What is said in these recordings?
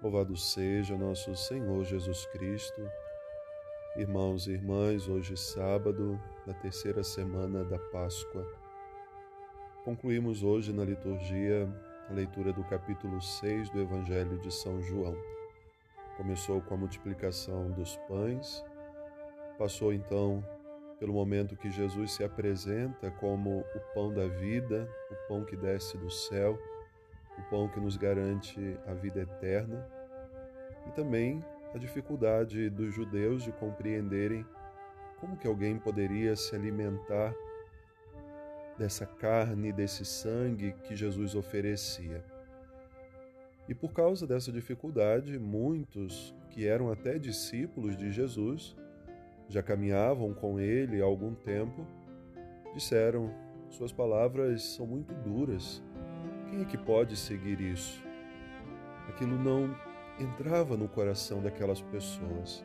Louvado seja nosso Senhor Jesus Cristo. Irmãos e irmãs, hoje sábado, na terceira semana da Páscoa. Concluímos hoje na liturgia a leitura do capítulo 6 do Evangelho de São João. Começou com a multiplicação dos pães, passou então pelo momento que Jesus se apresenta como o pão da vida, o pão que desce do céu o pão que nos garante a vida eterna, e também a dificuldade dos judeus de compreenderem como que alguém poderia se alimentar dessa carne, desse sangue que Jesus oferecia. E por causa dessa dificuldade, muitos que eram até discípulos de Jesus, já caminhavam com ele há algum tempo, disseram: Suas palavras são muito duras quem é que pode seguir isso? Aquilo não entrava no coração daquelas pessoas.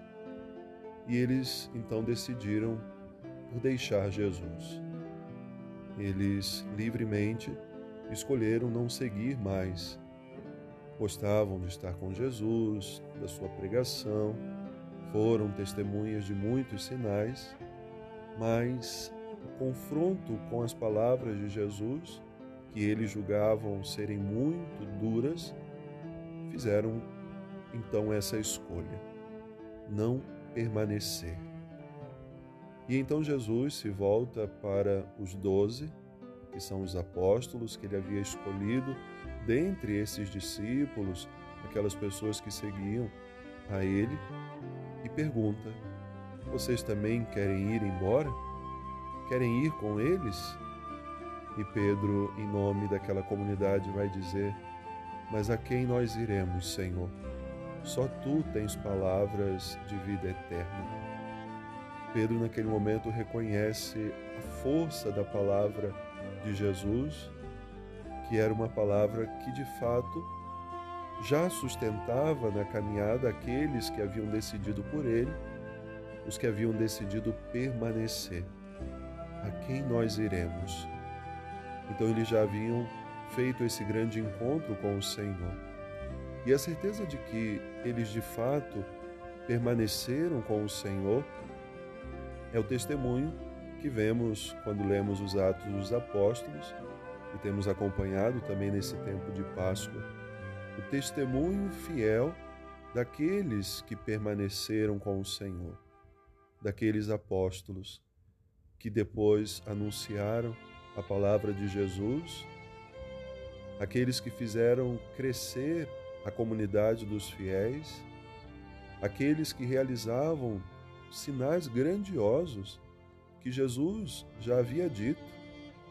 E eles então decidiram por deixar Jesus. Eles livremente escolheram não seguir mais. Gostavam de estar com Jesus, da sua pregação, foram testemunhas de muitos sinais, mas o confronto com as palavras de Jesus que eles julgavam serem muito duras, fizeram então essa escolha: não permanecer. E então Jesus se volta para os doze, que são os apóstolos que ele havia escolhido dentre esses discípulos, aquelas pessoas que seguiam a ele, e pergunta: Vocês também querem ir embora? Querem ir com eles? E Pedro, em nome daquela comunidade, vai dizer: Mas a quem nós iremos, Senhor? Só tu tens palavras de vida eterna. Pedro, naquele momento, reconhece a força da palavra de Jesus, que era uma palavra que de fato já sustentava na caminhada aqueles que haviam decidido por ele, os que haviam decidido permanecer. A quem nós iremos? Então eles já haviam feito esse grande encontro com o Senhor. E a certeza de que eles de fato permaneceram com o Senhor é o testemunho que vemos quando lemos os Atos dos Apóstolos e temos acompanhado também nesse tempo de Páscoa o testemunho fiel daqueles que permaneceram com o Senhor, daqueles apóstolos que depois anunciaram a palavra de Jesus, aqueles que fizeram crescer a comunidade dos fiéis, aqueles que realizavam sinais grandiosos que Jesus já havia dito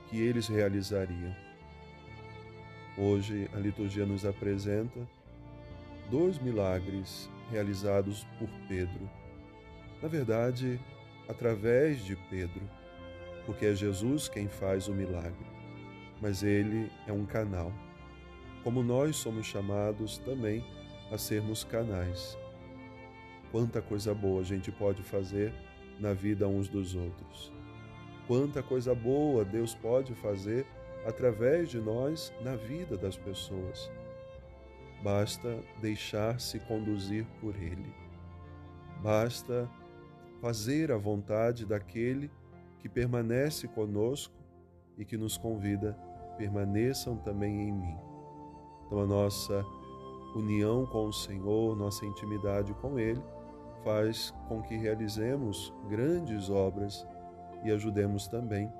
que eles realizariam. Hoje a liturgia nos apresenta dois milagres realizados por Pedro. Na verdade, através de Pedro porque é Jesus quem faz o milagre, mas ele é um canal. Como nós somos chamados também a sermos canais. Quanta coisa boa a gente pode fazer na vida uns dos outros. Quanta coisa boa Deus pode fazer através de nós na vida das pessoas. Basta deixar-se conduzir por Ele. Basta fazer a vontade daquele que permanece conosco e que nos convida, permaneçam também em mim. Então, a nossa união com o Senhor, nossa intimidade com Ele, faz com que realizemos grandes obras e ajudemos também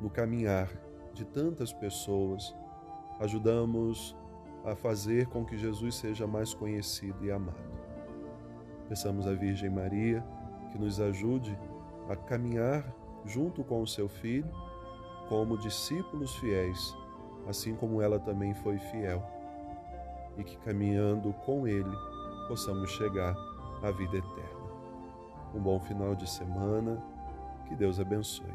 no caminhar de tantas pessoas, ajudamos a fazer com que Jesus seja mais conhecido e amado. Peçamos à Virgem Maria que nos ajude a caminhar junto com o seu filho como discípulos fiéis, assim como ela também foi fiel, e que caminhando com ele possamos chegar à vida eterna. Um bom final de semana, que Deus abençoe.